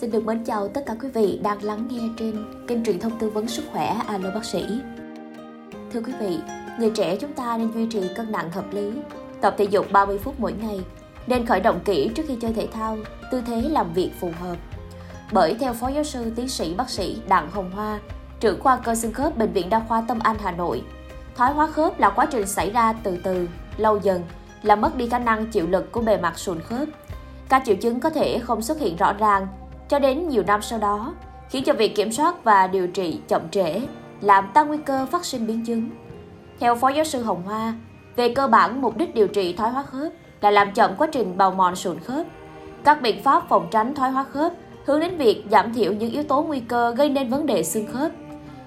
Xin được mến chào tất cả quý vị đang lắng nghe trên kênh truyền thông tư vấn sức khỏe Alo Bác sĩ. Thưa quý vị, người trẻ chúng ta nên duy trì cân nặng hợp lý, tập thể dục 30 phút mỗi ngày, nên khởi động kỹ trước khi chơi thể thao, tư thế làm việc phù hợp. Bởi theo Phó Giáo sư Tiến sĩ Bác sĩ Đặng Hồng Hoa, trưởng khoa cơ xương khớp Bệnh viện Đa khoa Tâm Anh Hà Nội, thoái hóa khớp là quá trình xảy ra từ từ, lâu dần, là mất đi khả năng chịu lực của bề mặt sụn khớp. Các triệu chứng có thể không xuất hiện rõ ràng cho đến nhiều năm sau đó, khiến cho việc kiểm soát và điều trị chậm trễ, làm tăng nguy cơ phát sinh biến chứng. Theo Phó Giáo sư Hồng Hoa, về cơ bản mục đích điều trị thoái hóa khớp là làm chậm quá trình bào mòn sụn khớp. Các biện pháp phòng tránh thoái hóa khớp hướng đến việc giảm thiểu những yếu tố nguy cơ gây nên vấn đề xương khớp.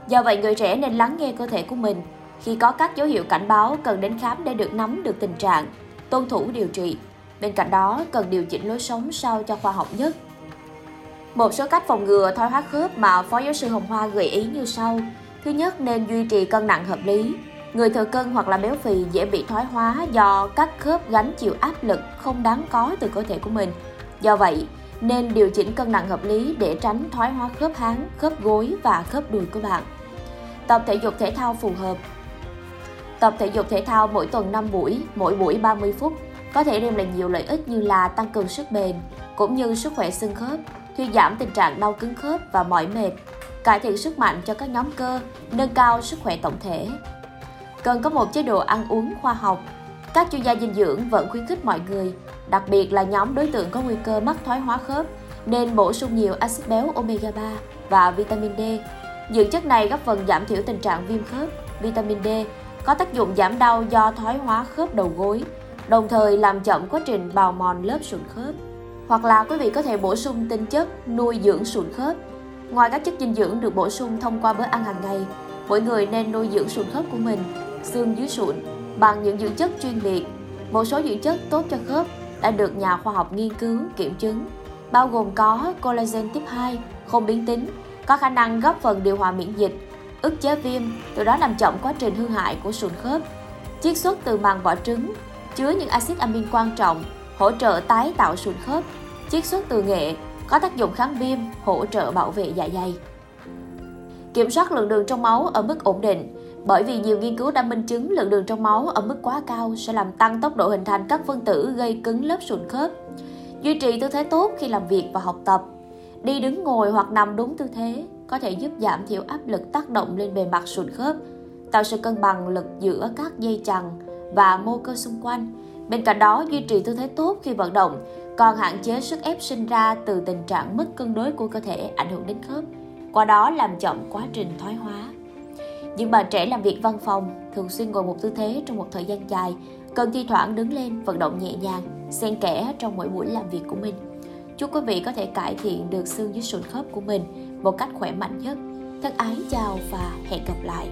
Do vậy, người trẻ nên lắng nghe cơ thể của mình khi có các dấu hiệu cảnh báo cần đến khám để được nắm được tình trạng, tuân thủ điều trị. Bên cạnh đó, cần điều chỉnh lối sống sao cho khoa học nhất. Một số cách phòng ngừa thoái hóa khớp mà Phó Giáo sư Hồng Hoa gợi ý như sau. Thứ nhất, nên duy trì cân nặng hợp lý. Người thừa cân hoặc là béo phì dễ bị thoái hóa do các khớp gánh chịu áp lực không đáng có từ cơ thể của mình. Do vậy, nên điều chỉnh cân nặng hợp lý để tránh thoái hóa khớp háng, khớp gối và khớp đùi của bạn. Tập thể dục thể thao phù hợp Tập thể dục thể thao mỗi tuần 5 buổi, mỗi buổi 30 phút có thể đem lại nhiều lợi ích như là tăng cường sức bền, cũng như sức khỏe xương khớp, thuyên giảm tình trạng đau cứng khớp và mỏi mệt, cải thiện sức mạnh cho các nhóm cơ, nâng cao sức khỏe tổng thể. Cần có một chế độ ăn uống khoa học. Các chuyên gia dinh dưỡng vẫn khuyến khích mọi người, đặc biệt là nhóm đối tượng có nguy cơ mắc thoái hóa khớp, nên bổ sung nhiều axit béo omega 3 và vitamin D. Dưỡng chất này góp phần giảm thiểu tình trạng viêm khớp. Vitamin D có tác dụng giảm đau do thoái hóa khớp đầu gối, đồng thời làm chậm quá trình bào mòn lớp sụn khớp. Hoặc là quý vị có thể bổ sung tinh chất nuôi dưỡng sụn khớp. Ngoài các chất dinh dưỡng được bổ sung thông qua bữa ăn hàng ngày, mỗi người nên nuôi dưỡng sụn khớp của mình, xương dưới sụn bằng những dưỡng chất chuyên biệt. Một số dưỡng chất tốt cho khớp đã được nhà khoa học nghiên cứu kiểm chứng, bao gồm có collagen tiếp 2, không biến tính, có khả năng góp phần điều hòa miễn dịch, ức chế viêm, từ đó làm chậm quá trình hư hại của sụn khớp. Chiết xuất từ màng vỏ trứng, chứa những axit amin quan trọng, hỗ trợ tái tạo sụn khớp. Chiết xuất từ nghệ, có tác dụng kháng viêm, hỗ trợ bảo vệ dạ dày. Kiểm soát lượng đường trong máu ở mức ổn định, bởi vì nhiều nghiên cứu đã minh chứng lượng đường trong máu ở mức quá cao sẽ làm tăng tốc độ hình thành các phân tử gây cứng lớp sụn khớp. Duy trì tư thế tốt khi làm việc và học tập. Đi đứng ngồi hoặc nằm đúng tư thế có thể giúp giảm thiểu áp lực tác động lên bề mặt sụn khớp, tạo sự cân bằng lực giữa các dây chằng và mô cơ xung quanh. Bên cạnh đó, duy trì tư thế tốt khi vận động còn hạn chế sức ép sinh ra từ tình trạng mất cân đối của cơ thể ảnh hưởng đến khớp, qua đó làm chậm quá trình thoái hóa. Những bà trẻ làm việc văn phòng thường xuyên ngồi một tư thế trong một thời gian dài, cần thi thoảng đứng lên vận động nhẹ nhàng, xen kẽ trong mỗi buổi làm việc của mình. Chúc quý vị có thể cải thiện được xương dưới sụn khớp của mình một cách khỏe mạnh nhất. Thân ái chào và hẹn gặp lại.